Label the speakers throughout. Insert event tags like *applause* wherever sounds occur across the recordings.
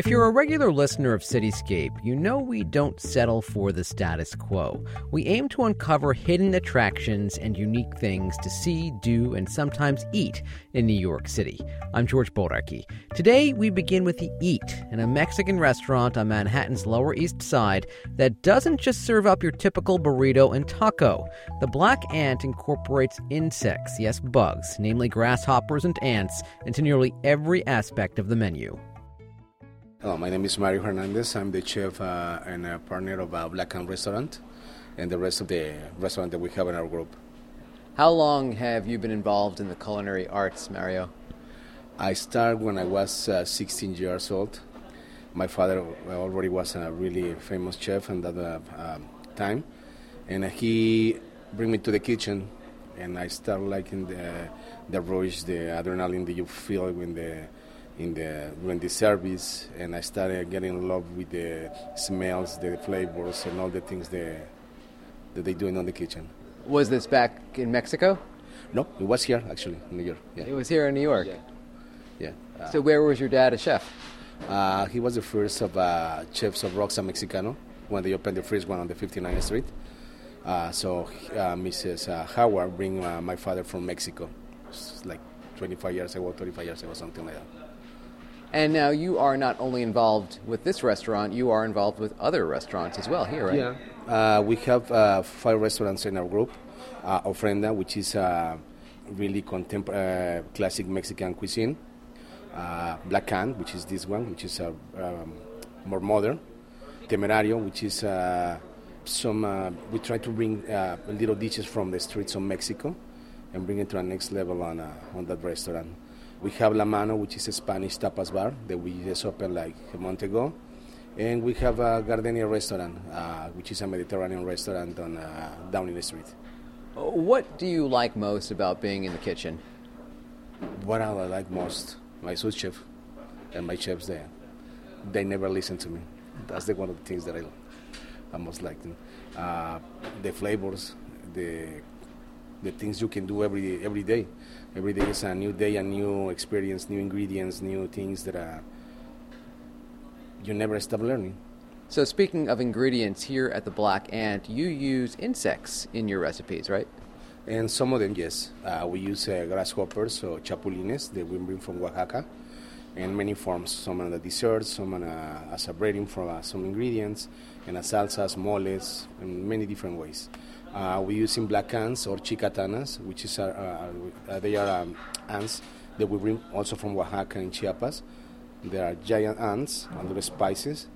Speaker 1: If you're a regular listener of Cityscape, you know we don't settle for the status quo. We aim to uncover hidden attractions and unique things to see, do, and sometimes eat in New York City. I'm George Bodarky. Today, we begin with the Eat, in a Mexican restaurant on Manhattan's Lower East Side that doesn't just serve up your typical burrito and taco. The Black Ant incorporates insects, yes, bugs, namely grasshoppers and ants, into nearly every aspect of the menu.
Speaker 2: Hello, my name is Mario Hernandez. I'm the chef uh, and a partner of uh, Black Ant Restaurant and the rest of the restaurant that we have in our group.
Speaker 1: How long have you been involved in the culinary arts, Mario?
Speaker 2: I started when I was uh, 16 years old. My father already was a really famous chef at that uh, um, time, and he bring me to the kitchen, and I start liking the the rush, the adrenaline that you feel when the in the during the service, and I started getting in love with the smells, the flavors, and all the things that that they doing on the kitchen.
Speaker 1: Was this back in Mexico?
Speaker 2: No, it was here actually in New York. Yeah.
Speaker 1: It was here in New York.
Speaker 2: Yeah. Yeah. Uh,
Speaker 1: So where was your dad a chef?
Speaker 2: uh, he was the first of uh, chefs of Rosa Mexicano when they opened the first one on the 59th Street. Uh, so uh, Mrs. Uh, Howard bring uh, my father from Mexico, It's like 25 years ago, 35 years ago, something like that.
Speaker 1: And now you are not only involved with this restaurant, you are involved with other restaurants as well here, right?
Speaker 2: Yeah. Uh, we have uh, five restaurants in our group. Uh, Ofrenda, which is uh, really contemporary, uh, classic Mexican cuisine. Uh, Black Ant, which is this one, which is uh, um, more modern. Temerario, which is some. We try to bring little dishes from the streets of Mexico and bring it to a next level on on that restaurant. We have La Mano, which is a Spanish tapas bar that we just opened like a month ago. And we have a Gardenia restaurant, uh, which is a Mediterranean restaurant on uh, down in the street.
Speaker 1: What do you like most about being in the kitchen?
Speaker 2: What I like most, my sous chef and my chefs there, they never listen to me. That's the one of the things that I, I most like. Uh, the flavors, the the things you can do every every day. Every day is a new day, a new experience, new ingredients, new things that uh, you never stop learning.
Speaker 1: So speaking of ingredients here at the Black Ant, you use insects in your recipes, right?
Speaker 2: And some of them, yes. Uh, we use uh, grasshoppers or chapulines that we bring from Oaxaca in many forms. Some on the desserts, some a, as a breading for uh, some ingredients, and as salsas, moles, in many different ways. Uh, we use in black ants or chicatanas, which is uh, uh, they are um, ants that we bring also from Oaxaca and Chiapas. They are giant ants, a of spices,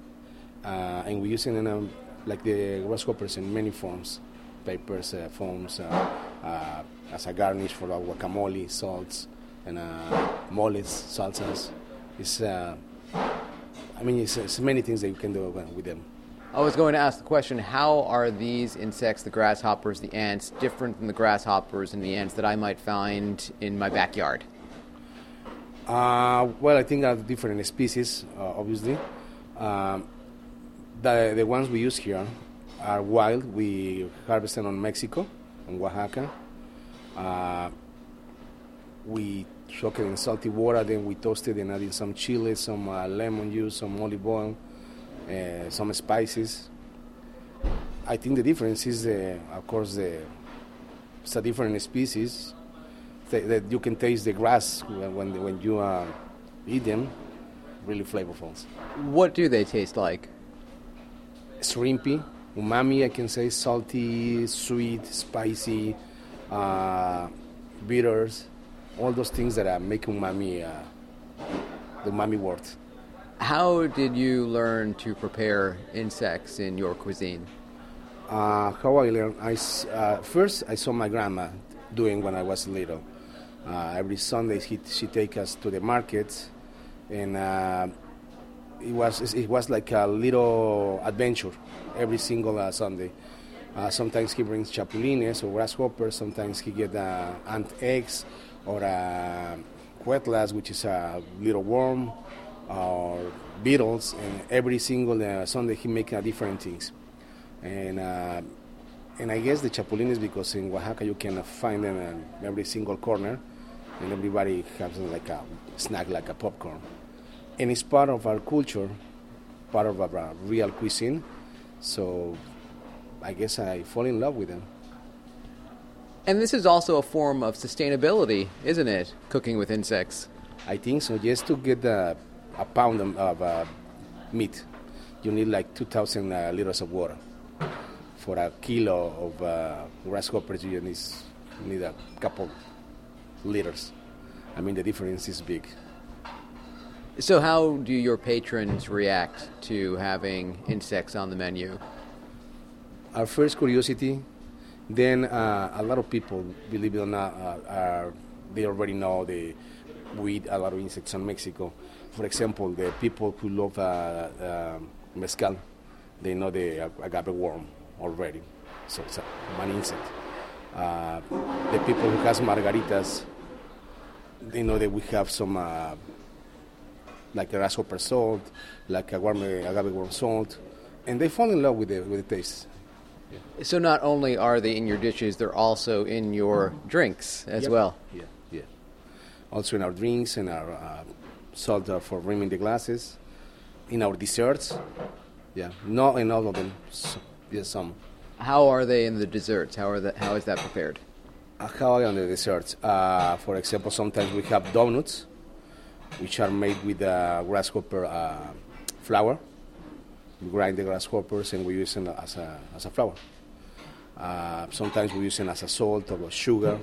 Speaker 2: uh, and we use in um, like the grasshoppers in many forms, papers, uh, uh, as a garnish for our guacamole, salts, and moles, salsas. It's, uh, I mean, it's, it's many things that you can do with them.
Speaker 1: I was going to ask the question how are these insects, the grasshoppers, the ants, different from the grasshoppers and the ants that I might find in my backyard?
Speaker 2: Uh, well, I think are different species, uh, obviously. Um, the, the ones we use here are wild. We harvest them on Mexico, in Oaxaca. Uh, we soak it in salty water, then we toast it and added some chili, some uh, lemon juice, some olive oil, uh, some spices. I think the difference is, the, of course, the it's a different species that, that you can taste the grass when when, when you uh, eat them. Really flavorful.
Speaker 1: What do they taste like?
Speaker 2: Shrimpy, umami. I can say salty, sweet, spicy, uh, bitters. All those things that are making umami uh, the umami word.
Speaker 1: How did you learn to prepare insects in your cuisine?
Speaker 2: Uh, how I learned? I uh, first I saw my grandma doing when I was little. Uh, every Sunday he, she take us to the market, and uh, it was it was like a little adventure every single uh, Sunday. Uh, sometimes he brings chapulines or grasshoppers. Sometimes he get uh, ant eggs or uh, cuetlas, which is a little worm, or beetles. And every single uh, Sunday he make uh, different things. And uh, and I guess the chapulines because in Oaxaca you can find them in every single corner, and everybody has like a snack like a popcorn. and it's part of our culture, part of our real cuisine. So I guess I fall in love with them.
Speaker 1: And this is also a form of sustainability, isn't it? Cooking with insects.
Speaker 2: I think so. Just to get uh, a pound of uh, meat, you need like 2,000 uh, liters of water. For a kilo of uh, grasshoppers, you need, need a couple liters. I mean, the difference is big.
Speaker 1: So, how do your patrons react to having insects on the menu?
Speaker 2: Our first curiosity, then uh, a lot of people, believe it or not, uh, are, they already know they, we eat a lot of insects in Mexico. For example, the people who love uh, uh mezcal, they know the agave worm already. So it's a, one insect. Uh, the people who has margaritas, they know that we have some uh, like grasshopper salt, like a warm agave worm salt, and they fall in love with the with the taste.
Speaker 1: Yeah. So not only are they in your dishes, they're also in your drinks as
Speaker 2: yep.
Speaker 1: well.
Speaker 2: Yeah, yeah. Also in our drinks and our uh, salt for rimming the glasses, in our desserts. Yeah, not in all of them. So, yeah, some.
Speaker 1: How are they in the desserts? How are that? How is that prepared?
Speaker 2: Uh, how are on the desserts? Uh, for example, sometimes we have donuts which are made with uh, grasshopper uh, flour. We grind the grasshoppers and we use them as a, as a flour. Uh, sometimes we use them as a salt or a sugar.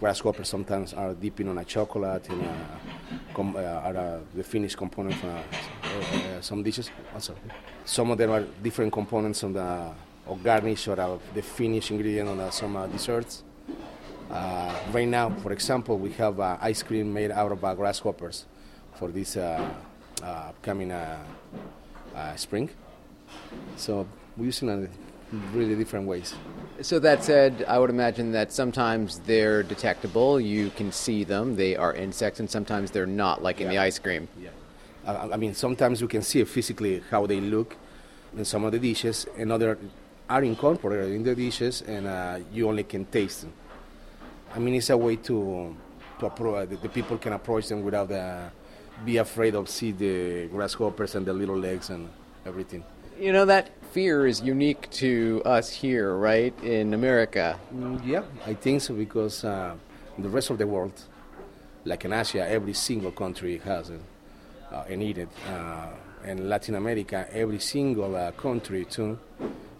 Speaker 2: Grasshoppers sometimes are dipping on a chocolate and com- uh, are the finished component for uh, uh, some dishes. Also, some of them are different components on the or garnish or the finished ingredient on the, some desserts. Uh, right now, for example, we have uh, ice cream made out of uh, grasshoppers for this uh, uh, uh, spring. So we're using it in really different ways.
Speaker 1: So that said, I would imagine that sometimes they're detectable. You can see them. They are insects, and sometimes they're not, like in the ice cream.
Speaker 2: Yeah. I mean, sometimes you can see physically how they look in some of the dishes, and other are incorporated in the dishes, and you only can taste them. I mean, it's a way to to approach the, the people can approach them without uh, be afraid of see the grasshoppers and the little legs and everything.
Speaker 1: You know that fear is unique to us here, right in America.
Speaker 2: Mm, yeah, I think so because uh, the rest of the world, like in Asia, every single country has it uh, and eat it. Uh, and Latin America, every single uh, country too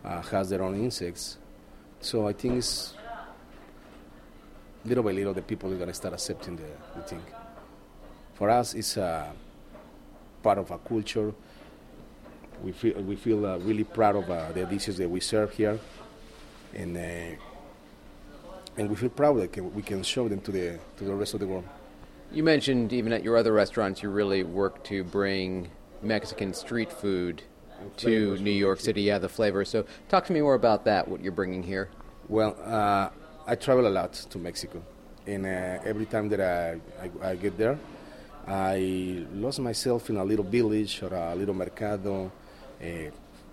Speaker 2: uh, has their own insects. So I think it's little by little, the people are going to start accepting the, the thing. For us, it's a part of our culture. We feel, we feel uh, really proud of uh, the dishes that we serve here, and uh, and we feel proud that we can show them to the to the rest of the world.
Speaker 1: You mentioned even at your other restaurants, you really work to bring Mexican street food to New York City. Yeah, the flavor. So, talk to me more about that. What you're bringing here.
Speaker 2: Well, uh, I travel a lot to Mexico, and uh, every time that I, I, I, get there, I lost myself in a little village or a little mercado, uh,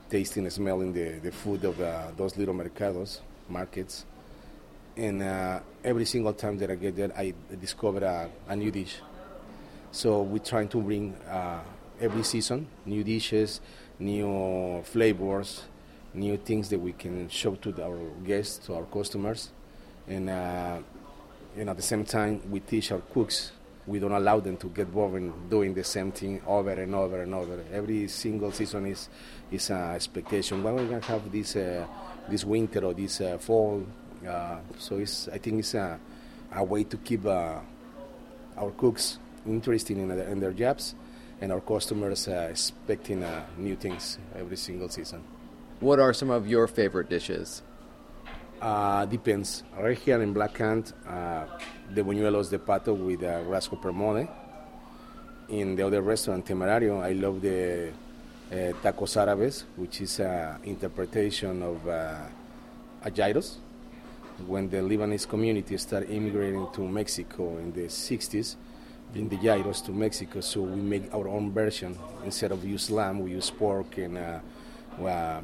Speaker 2: tasting and smelling the, the food of uh, those little mercados, markets. And uh, every single time that I get there, I discover a, a new dish. So we're trying to bring uh, every season new dishes, new flavors, new things that we can show to our guests, to our customers and uh, and at the same time we teach our cooks we don't allow them to get bored in doing the same thing over and over and over. Every single season is is an expectation. When going to have this uh, this winter or this uh, fall uh, so it's i think it's a, a way to keep uh, our cooks interested in, in, their jobs and our customers uh, expecting new things every single season.
Speaker 1: What are some of your favorite dishes
Speaker 2: uh, depends. Right here in Black Ant, uh, the buñuelos de pato with uh, grasshopper mole. In the other restaurant, Temerario, I love the uh, tacos árabes, which is an interpretation of uh, a gyros. When the Lebanese community started immigrating to Mexico in the 60s, bring the gyros to Mexico, so we make our own version. Instead of use lamb, we use pork and uh, uh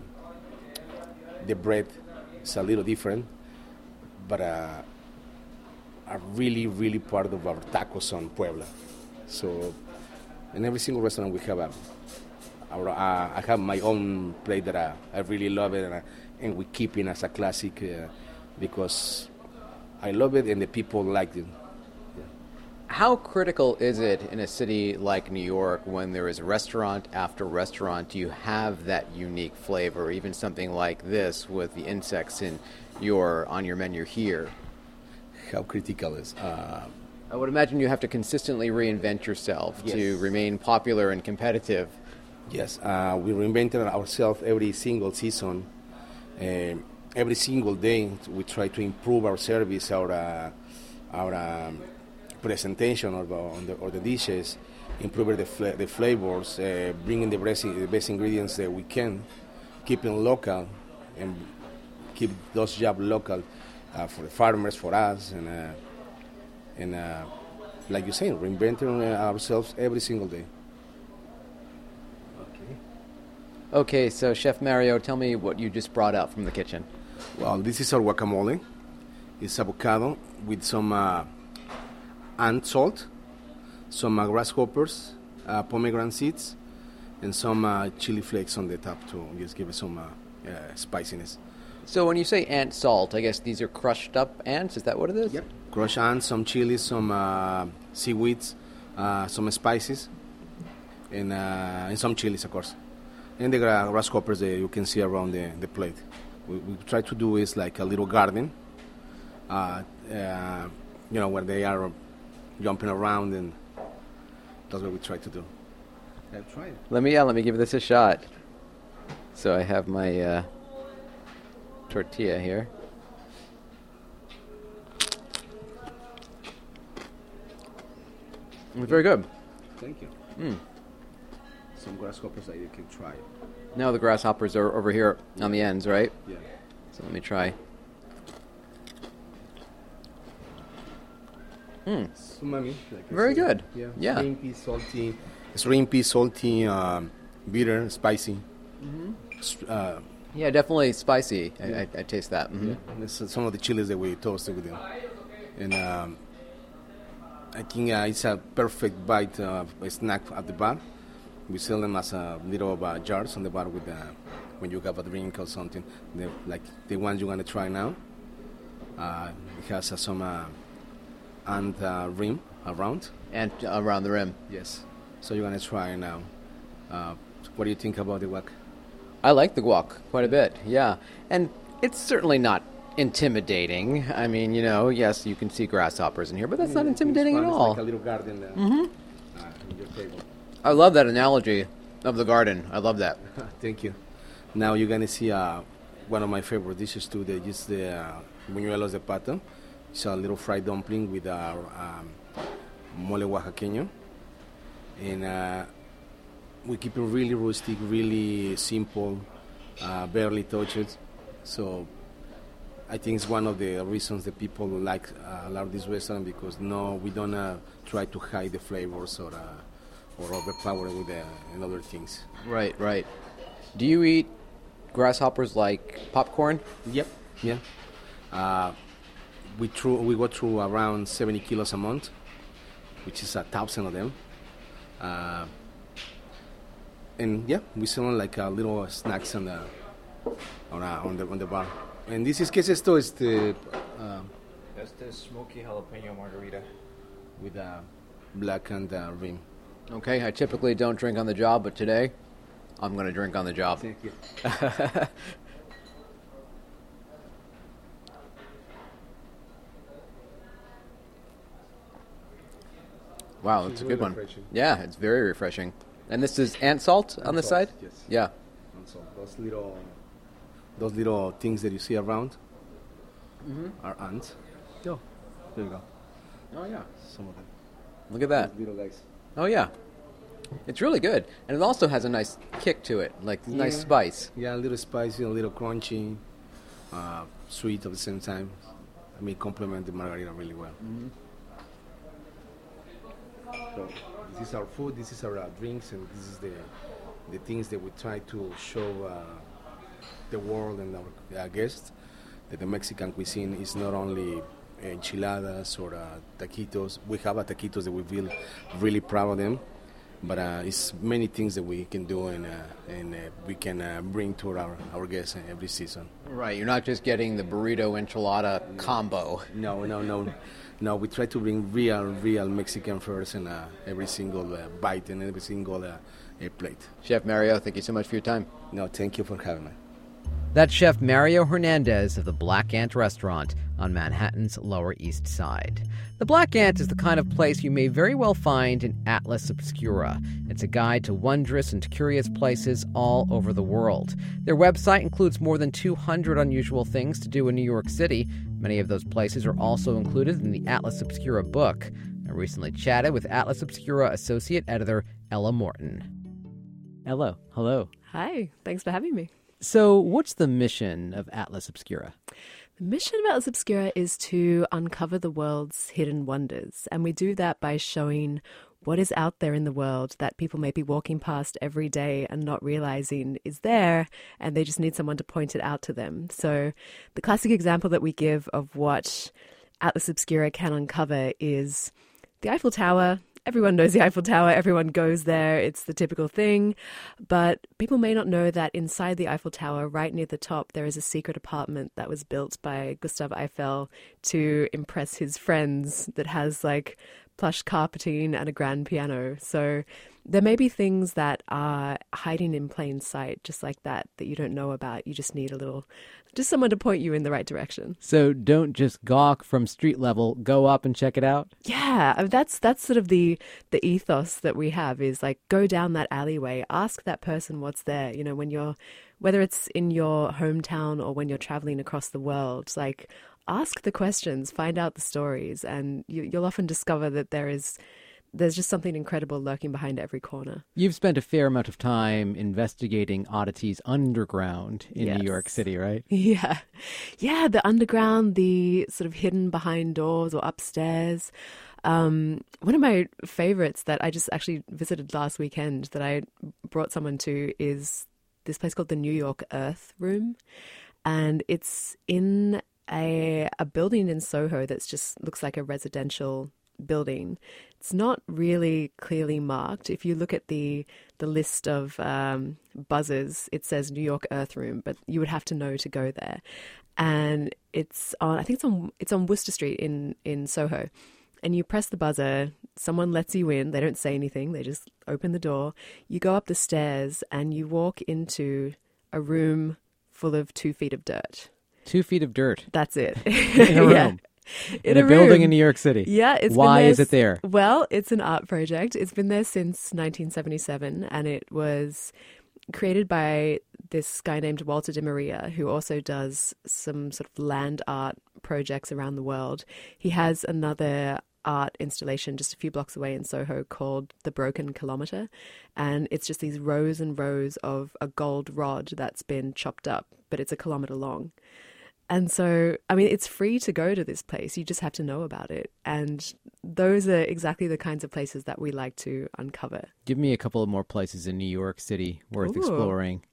Speaker 2: the bread it's a little different, but uh, are really, really part of our tacos on Puebla. So In every single restaurant we have a, our, uh, I have my own plate that I, I really love it, and, I, and we keep it as a classic uh, because I love it and the people like it.
Speaker 1: How critical is it in a city like New York when there is restaurant after restaurant? Do you have that unique flavor, even something like this with the insects in your on your menu here?
Speaker 2: How critical is? Uh,
Speaker 1: I would imagine you have to consistently reinvent yourself to remain popular and competitive.
Speaker 2: Yes, uh, we reinvented ourselves every single season. Uh, every single day, we try to improve our service, our uh, our um, presentation of the, on the, dishes, improve the, fla- the flavors, uh, bringing the best, the best ingredients that we can, keeping local, and keep those jobs local uh, for the farmers, for us, and uh, and uh, like you say, reinventing uh, ourselves every single day.
Speaker 1: Okay. Okay, so Chef Mario, tell me what you just brought out from the kitchen.
Speaker 2: Well, this is our guacamole. It's avocado with some ant salt, some uh, grasshoppers, uh, pomegranate seeds, and some uh, chili flakes on the top to just give it some uh, uh, spiciness.
Speaker 1: So when you say ant salt, I guess these are crushed up ants. Is that what it is?
Speaker 2: Yep, crushed ants, some chilies, some uh, seaweeds, uh, some spices, and, uh, and some chilies, of course. And the grasshoppers that you can see around the, the plate. We, we try to do is like a little garden, uh, uh, you know, where they are jumping around, and that's what we try to do. I've tried.
Speaker 1: Let me yeah, let me give this a shot. So I have my uh, tortilla here. Very good.
Speaker 2: Thank you.
Speaker 1: Mm.
Speaker 2: Some grasshoppers that you can try.
Speaker 1: Now the grasshoppers are over here on the ends, right?
Speaker 2: Yeah.
Speaker 1: So let me try. Mm.
Speaker 2: Umami. Like I
Speaker 1: Very
Speaker 2: said.
Speaker 1: good.
Speaker 2: Yeah.
Speaker 1: Yeah.
Speaker 2: Shrimpy, salty. Shrimpy, salty, um, bitter, spicy. S- Uh,
Speaker 1: Yeah, definitely spicy. I, I, I taste that. Mhm.
Speaker 2: yeah. This is some of the chilies that we toasted with them. And um, I think uh, it's a perfect bite uh, a snack at the bar. We sell them as a little uh, jars on the bar with uh, when you have a drink or something. They're like the ones you're gonna try now. Uh, it has uh, some uh, and uh, rim around.
Speaker 1: And around the rim.
Speaker 2: Yes. So you're gonna try now. Uh, what do you think about the guac?
Speaker 1: I like the guac quite a bit, yeah. And it's certainly not intimidating. I mean, you know, yes, you can see grasshoppers in here, but that's not intimidating at
Speaker 2: It's
Speaker 1: all.
Speaker 2: like a little garden uh, mm-hmm. uh, in your table.
Speaker 1: I love that analogy of the garden. I love that. *laughs*
Speaker 2: Thank you. Now you're gonna see uh, one of my favorite dishes too. That is the uh, buñuelos de pato. It's a little fried dumpling with our um, mole oaxaqueño, and uh, we keep it really rustic, really simple, uh, barely touched. So I think it's one of the reasons that people like uh, love this restaurant because no, we don't uh, try to hide the flavors or uh, or overpower with the, and other things.
Speaker 1: Right, right. Do you eat grasshoppers like popcorn?
Speaker 2: Yep. Yeah. We through, we go through around 70 kilos a month, which is a thousand of them. Uh, and yeah, we sell them like uh, little snacks on the on, uh, on the on the bar. And this is que es esto este uh,
Speaker 3: That's the smoky jalapeno margarita.
Speaker 2: with a black and uh, rim.
Speaker 1: Okay, I typically don't drink on the job, but today I'm going to drink on the job.
Speaker 2: Thank you. *laughs*
Speaker 1: Wow, that's
Speaker 2: It's
Speaker 1: a
Speaker 2: really
Speaker 1: good one.
Speaker 2: refreshing.
Speaker 1: Yeah, it's very refreshing. And this is ant salt on the
Speaker 2: salt,
Speaker 1: side?
Speaker 2: yes.
Speaker 1: Yeah.
Speaker 2: And so those little those little things that you see around are ants. Yo, there you go.
Speaker 1: Oh, yeah.
Speaker 2: Some of them.
Speaker 1: Look at that.
Speaker 2: Little guys.
Speaker 1: Oh, yeah. It's really good. And it also has a nice kick to it, like nice spice.
Speaker 2: Yeah, a little spicy, a little crunchy, uh, sweet at the same time. I mean, complement the margarita really well. So this is our food, this is our uh, drinks, and this is the the things that we try to show uh, the world and our uh, guests that the Mexican cuisine is not only enchiladas or uh, taquitos. We have a taquitos that we feel really proud of them. but uh, it's many things that we can do and, uh, and uh, we can uh, bring to our, our guests every season.
Speaker 1: Right, you're not just getting the burrito enchilada combo.
Speaker 2: No, no, no. No, we try to bring real, real Mexican flavors in uh, every single uh, bite and every single plate.
Speaker 1: Chef Mario, thank you so much for your time.
Speaker 2: No, thank you for having me.
Speaker 1: That's Chef Mario Hernandez of the Black Ant Restaurant on Manhattan's Lower East Side. The Black Ant is the kind of place you may very well find in Atlas Obscura. It's a guide to wondrous and curious places all over the world. Their website includes more than 200 unusual things to do in New York City. Many of those places are also included in the Atlas Obscura book. I recently chatted with Atlas Obscura Associate Editor Ella Morton. Ella, hello.
Speaker 4: Hi, thanks for having me.
Speaker 1: So, what's the mission of Atlas Obscura?
Speaker 4: The mission of Atlas Obscura is to uncover the world's hidden wonders, and we do that by showing what is out there in the world that people may be walking past every day and not realizing is there, and they just need someone to point it out to them. So, the classic example that we give of what Atlas Obscura can uncover is the Eiffel Tower everyone knows the Eiffel Tower, everyone goes there, it's the typical thing. But people may not know that inside the Eiffel Tower, right near the top, there is a secret apartment that was built by Gustave Eiffel to impress his friends that has like plush carpeting and a grand piano. So there may be things that are hiding in plain sight, just like that, that you don't know about. You just need a little, just someone to point you in the right direction.
Speaker 1: So don't just gawk from street level. Go up and check it out.
Speaker 4: Yeah, that's that's sort of the the ethos that we have is like go down that alleyway, ask that person what's there. You know, when you're whether it's in your hometown or when you're traveling across the world, like ask the questions, find out the stories, and you, you'll often discover that there is there's just something incredible lurking behind every corner.
Speaker 1: You've spent a fair amount of time investigating oddities underground in yes. New York City, right? *laughs*
Speaker 4: Yeah. Yeah, the underground, the sort of hidden behind doors or upstairs. Um, one of my favorites that I just actually visited last weekend that I brought someone to is this place called the New York Earth Room. And it's in a, a building in Soho that's just looks like a residential building. It's not really clearly marked. If you look at the the list of um, buzzers, it says New York Earth Room, but you would have to know to go there. And it's on. I think it's on. It's on Wooster Street in in Soho. And you press the buzzer. Someone lets you in. They don't say anything. They just open the door. You go up the stairs and you walk into a room full of two feet of dirt.
Speaker 1: Two feet of dirt.
Speaker 4: That's it. *laughs*
Speaker 1: in a *laughs* room. yeah in, in a, a building in New York City.
Speaker 4: Yeah, it's
Speaker 1: why is it there?
Speaker 4: Well, it's an art project. It's been there since 1977, and it was created by this guy named Walter de Maria, who also does some sort of land art projects around the world. He has another art installation just a few blocks away in Soho called The Broken Kilometre. And it's just these rows and rows of a gold rod that's been chopped up, but it's a kilometre long. And so, I mean, it's free to go to this place. You just have to know about it. And those are exactly the kinds of places that we like to uncover.
Speaker 1: Give me a couple of more places in New York City worth Ooh. exploring.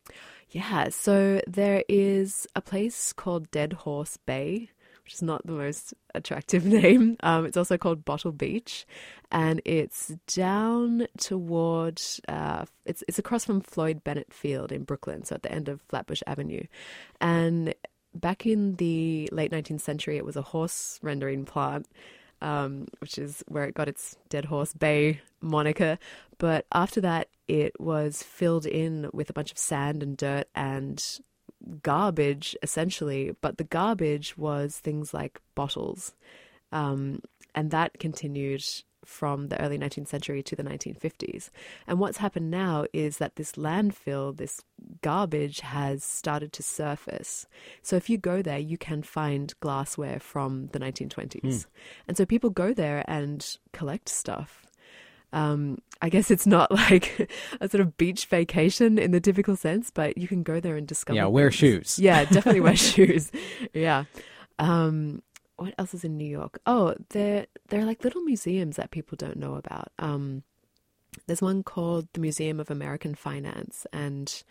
Speaker 4: Yeah, so there is a place called Dead Horse Bay, which is not the most attractive *laughs* name. Um, it's also called Bottle Beach, and it's down toward uh, it's it's across from Floyd Bennett Field in Brooklyn, so at the end of Flatbush Avenue, and back in the late 19th century, it was a horse rendering plant, um, which is where it got its Dead Horse Bay moniker. But after that, it was filled in with a bunch of sand and dirt and garbage, essentially. But the garbage was things like bottles. Um, and that continued from the early 19th century to the 1950s. And what's happened now is that this landfill, this garbage, has started to surface. So if you go there, you can find glassware from the 1920s. Mm. And so people go there and collect stuff. Um, I guess it's not *laughs* like a sort of beach vacation in the typical sense, but you can go there and discover.
Speaker 1: Yeah, wear shoes.
Speaker 4: Yeah, definitely wear *laughs* shoes. Yeah. Um, what else is in New York? Oh, there there are like little museums that people don't know about. Um, there's one called the Museum of American Finance, and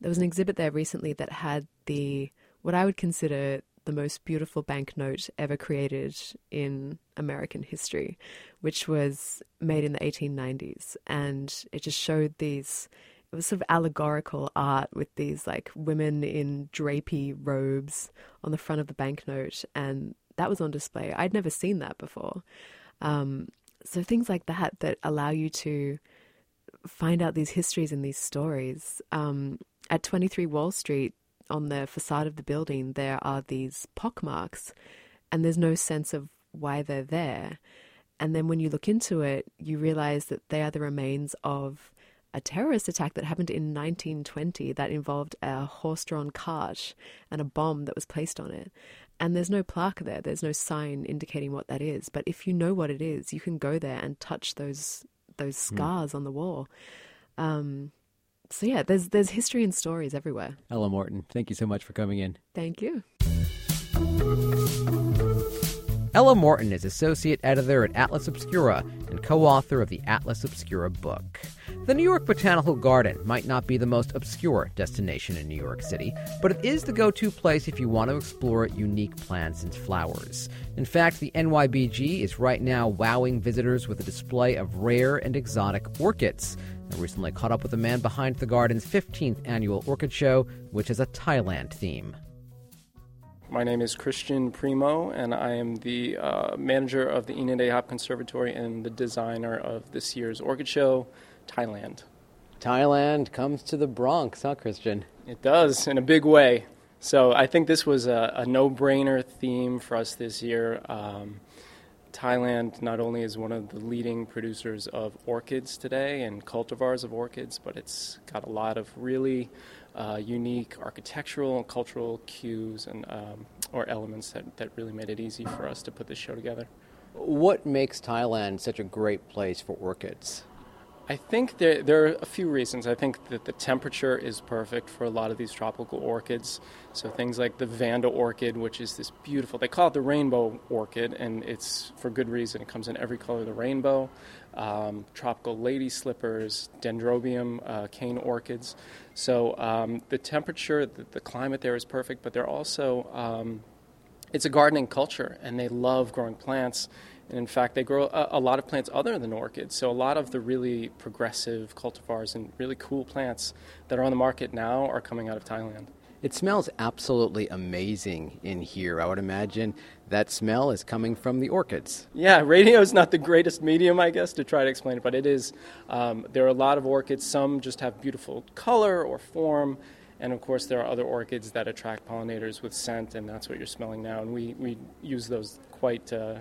Speaker 4: there was an exhibit there recently that had the what I would consider the most beautiful banknote ever created in American history, which was made in the 1890s. And it just showed these, it was sort of allegorical art with these like women in drapey robes on the front of the banknote. And that was on display. I'd never seen that before. Um, so things like that that allow you to find out these histories and these stories. Um, at 23 Wall Street, on the facade of the building, there are these pockmarks, and there's no sense of why they're there. And then when you look into it, you realize that they are the remains of a terrorist attack that happened in 1920 that involved a horse drawn cart and a bomb that was placed on it. And there's no plaque there, there's no sign indicating what that is. But if you know what it is, you can go there and touch those those hmm. scars mm. on the wall. Um, so yeah, there's there's history and stories everywhere.
Speaker 1: Ella Morton, thank you so much for coming in.
Speaker 4: Thank you.
Speaker 1: Ella Morton is associate editor at Atlas Obscura and co author of the Atlas Obscura book. The New York Botanical Garden might not be the most obscure destination in New York City, but it is the go to place if you want to explore unique plants and flowers. In fact, the NYBG is right now wowing visitors with a display of rare and exotic orchids. I recently caught up with the man behind the garden's 15th annual orchid show, which has a Thailand theme.
Speaker 5: My name is Christian Primo, and I am the uh, manager of the Enid A. Haupt Conservatory and the designer of this year's orchid show, Thailand.
Speaker 1: Thailand comes to the Bronx, huh, Christian?
Speaker 5: It does, in a big way. So I think this was a, a no brainer theme for us this year. Um, Thailand not only is one of the leading producers of orchids today and cultivars of orchids, but it's got a lot of really uh, unique architectural and cultural cues and um, or elements that, that really made it easy for us to put this show together.
Speaker 1: What makes Thailand such a great place for orchids?
Speaker 5: I think there, there are a few reasons. I think that the temperature is perfect for a lot of these tropical orchids. So things like the Vanda orchid, which is this beautiful, they call it the rainbow orchid, and it's for good reason. It comes in every color of the rainbow. Um, tropical lady slippers, dendrobium, uh, cane orchids. So um, the temperature, the, the, climate there is perfect, but they're also, um, it's a gardening culture, and they love growing plants and in fact, they grow a, a, lot of plants other than orchids. So a lot of the really progressive cultivars and really cool plants that are on the market now are coming out of Thailand.
Speaker 1: It smells absolutely amazing in here. I would imagine that smell is coming from the orchids.
Speaker 5: Yeah, radio is not the greatest medium, I guess, to try to explain it, but it is. Um, there are a lot of orchids. Some just have beautiful color or form, and of course, there are other orchids that attract pollinators with scent, and that's what you're smelling now. And we, we use those quite. Uh,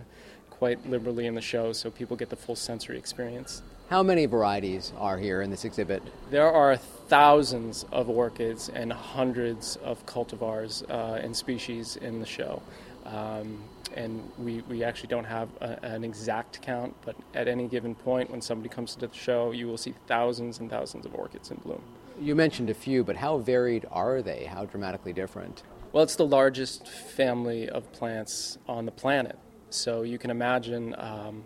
Speaker 5: quite liberally in the show so people get the full sensory experience.
Speaker 1: How many varieties are here in this exhibit?
Speaker 5: There are thousands of orchids and hundreds of cultivars uh, and species in the show. Um, and we, we actually don't have a, an exact count, but at any given point when somebody comes to the show, you will see thousands and thousands of orchids in bloom.
Speaker 1: You mentioned a few, but how varied are they? How dramatically different?
Speaker 5: Well, it's the largest family of plants on the planet. So you can imagine um,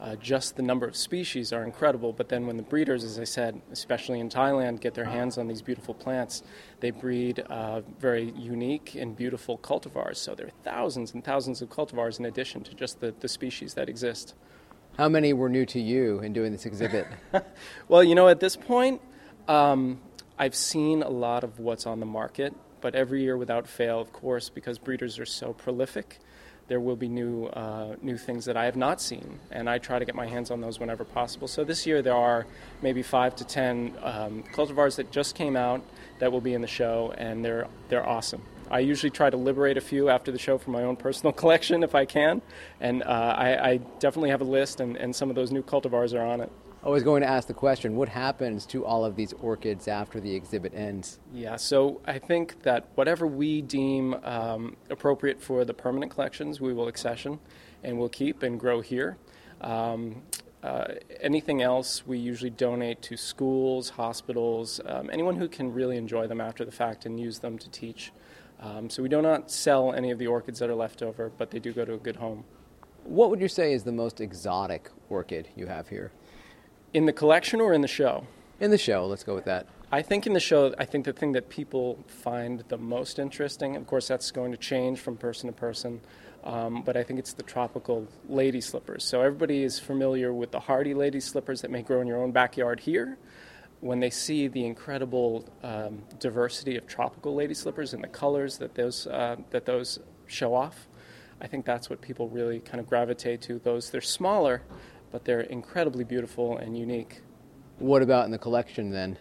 Speaker 5: uh, just the number of species are incredible. But then when the breeders, as I said, especially in Thailand, get their hands on these beautiful plants, they breed uh, very unique and beautiful cultivars. So there are thousands and thousands of cultivars in addition to just the, the species that exist.
Speaker 1: How many were new to you in doing this exhibit? *laughs*
Speaker 5: well, you know, at this point, um, I've seen a lot of what's on the market, but every year without fail, of course, because breeders are so prolific there will be new uh, new things that I have not seen, and I try to get my hands on those whenever possible. So this year there are maybe five to ten um, cultivars that just came out that will be in the show, and they're they're awesome. I usually try to liberate a few after the show for my own personal *laughs* collection if I can, and uh, I, I, definitely have a list, and, and some of those new cultivars are on it.
Speaker 1: I was going to ask the question what happens to all of these orchids after the exhibit ends?
Speaker 5: Yeah, so I think that whatever we deem um, appropriate for the permanent collections, we will accession and we'll keep and grow here. Um, uh, anything else we usually donate to schools, hospitals, um, anyone who can really enjoy them after the fact and use them to teach. Um, so we do not sell any of the orchids that are left over, but they do go to a good home.
Speaker 1: What would you say is the most exotic orchid you have here?
Speaker 5: In the collection or in the show?
Speaker 1: In the show, let's go with that.
Speaker 5: I think in the show, I think the thing that people find the most interesting, of course, that's going to change from person to person, um, but I think it's the tropical lady slippers. So everybody is familiar with the hardy lady slippers that may grow in your own backyard here. When they see the incredible um, diversity of tropical lady slippers and the colors that those uh, that those show off, I think that's what people really kind of gravitate to. Those they're smaller, but they're incredibly beautiful and unique.
Speaker 1: What about in the collection then?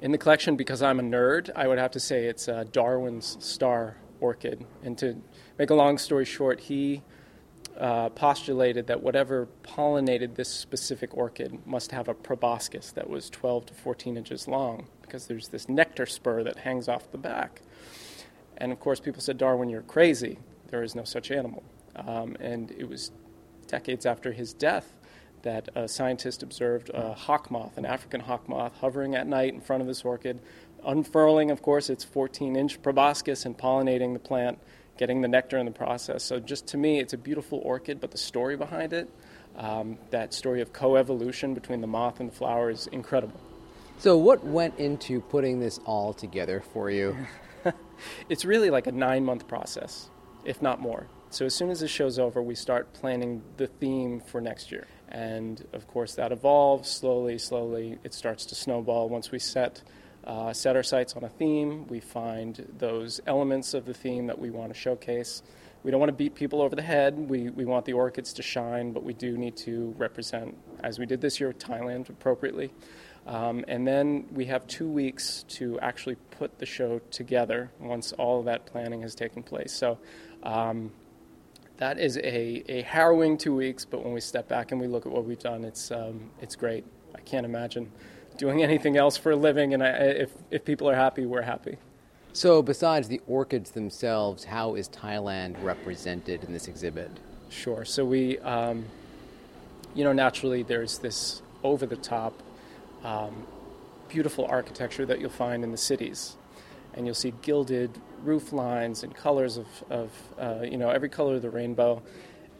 Speaker 5: In the collection, because I'm a nerd, I would have to say it's uh, Darwin's star orchid. And to make a long story short, he uh, postulated that whatever pollinated this specific orchid must have a proboscis that was 12 to 14 inches long, because there's this nectar spur that hangs off the back. And of course, people said, Darwin, you're crazy. There is no such animal. Um, and it was decades after his death that a scientist observed a hawk moth, an African hawk moth, hovering at night in front of this orchid, unfurling, of course, its 14 inch proboscis and pollinating the plant, getting the nectar in the process. So, just to me, it's a beautiful orchid, but the story behind it, um, that story of coevolution between the moth and the flower, is incredible.
Speaker 1: So, what went into putting this all together for you? *laughs*
Speaker 5: it's really like a nine month process, if not more. So, as soon as the show's over, we start planning the theme for next year. And of course, that evolves slowly, slowly. It starts to snowball. Once we set, uh, set our sights on a theme, we find those elements of the theme that we want to showcase. We don't want to beat people over the head. We, we want the orchids to shine, but we do need to represent, as we did this year, with Thailand appropriately. Um, and then we have two weeks to actually put the show together once all of that planning has taken place. So um, that is a, a harrowing two weeks, but when we step back and we look at what we've done, it's, um, it's great. I can't imagine doing *laughs* anything else for a living, and I, if, if people are happy, we're happy.
Speaker 1: So, besides the orchids themselves, how is Thailand represented in this exhibit?
Speaker 5: Sure. So, we, um, you know, naturally there's this over the top, um, beautiful architecture that you'll find in the cities. And you'll see gilded roof lines and colors of, of uh, you know, every color of the rainbow.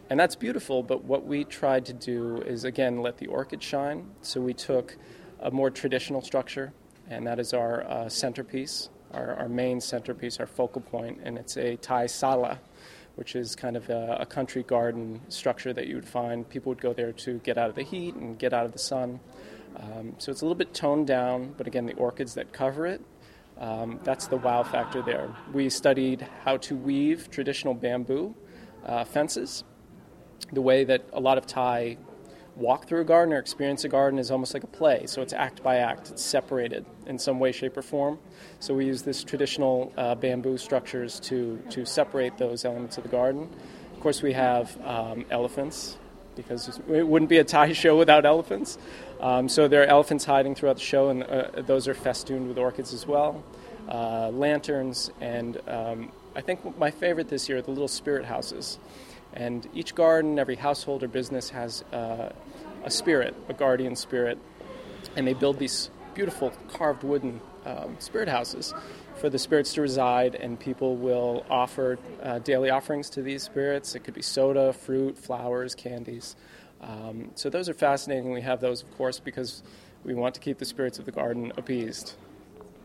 Speaker 5: And that's beautiful, but what we tried to do is, again, let the orchid shine. So we took a more traditional structure, and that is our uh, centerpiece, our, our, main centerpiece, our focal point, and it's a Thai sala, which is kind of a, a, country garden structure that you would find. People would go there to get out of the heat and get out of the sun. Um, so it's a little bit toned down, but again, the orchids that cover it um, that's the wow factor there. We studied how to weave traditional bamboo uh, fences. The way that a lot of Thai walk through a garden or experience a garden is almost like a play. So it's act by act, it's separated in some way, shape, or form. So we use this traditional uh, bamboo structures to, to separate those elements of the garden. Of course, we have um, elephants because it wouldn't be a Thai *laughs* show without elephants. Um, so there are elephants hiding throughout the show, and uh, those are festooned with orchids as well. Uh, lanterns, and um, I think my favorite this year are the little spirit houses. And each garden, every household or business has uh, a spirit, a guardian spirit, and they build these beautiful carved wooden um, spirit houses for the spirits to reside, and people will offer uh, daily offerings to these spirits. It could be soda, fruit, flowers, candies. Um, so those are fascinating. We have those, of course, because we want to keep the spirits of the garden appeased.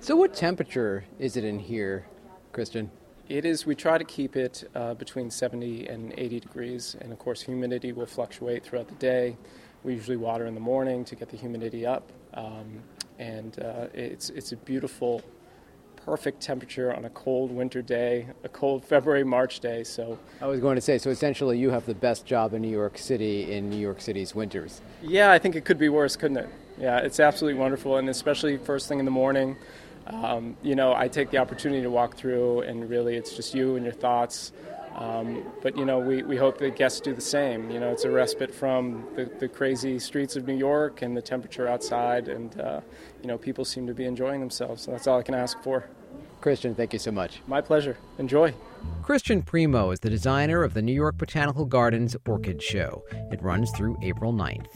Speaker 1: So, what temperature is it in here, Christian?
Speaker 5: It is, we try to keep it uh, between 70 and 80 degrees, and of course, humidity will fluctuate throughout the day. We usually water in the morning to get the humidity up, um, and uh, it's, it's a beautiful perfect temperature on a cold winter day, a cold February, March day. So
Speaker 1: I was going to say, so essentially, you have the best job in New York City in New York City's winters.
Speaker 5: Yeah, I think it could be worse, couldn't it? Yeah, it's absolutely wonderful, and especially first thing in the morning. Um, you know, I take the opportunity to walk through, and really, it's just you and your thoughts. Um, but you know, we, we hope that guests do the same. You know, it's a respite from the, the crazy streets of New York and the temperature outside, and uh, you know, people seem to be enjoying themselves. So that's all I can ask for.
Speaker 1: Christian, thank you so much.
Speaker 5: My pleasure. Enjoy.
Speaker 1: Christian Primo is the designer of the New York Botanical Gardens Orchid Show. It runs through April 9th.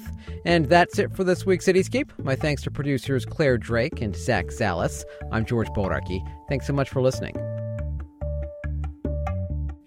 Speaker 1: And that's it for this week's Cityscape. My thanks to producers Claire Drake and Zach Salas. I'm George Bodarky. Thanks so much for listening.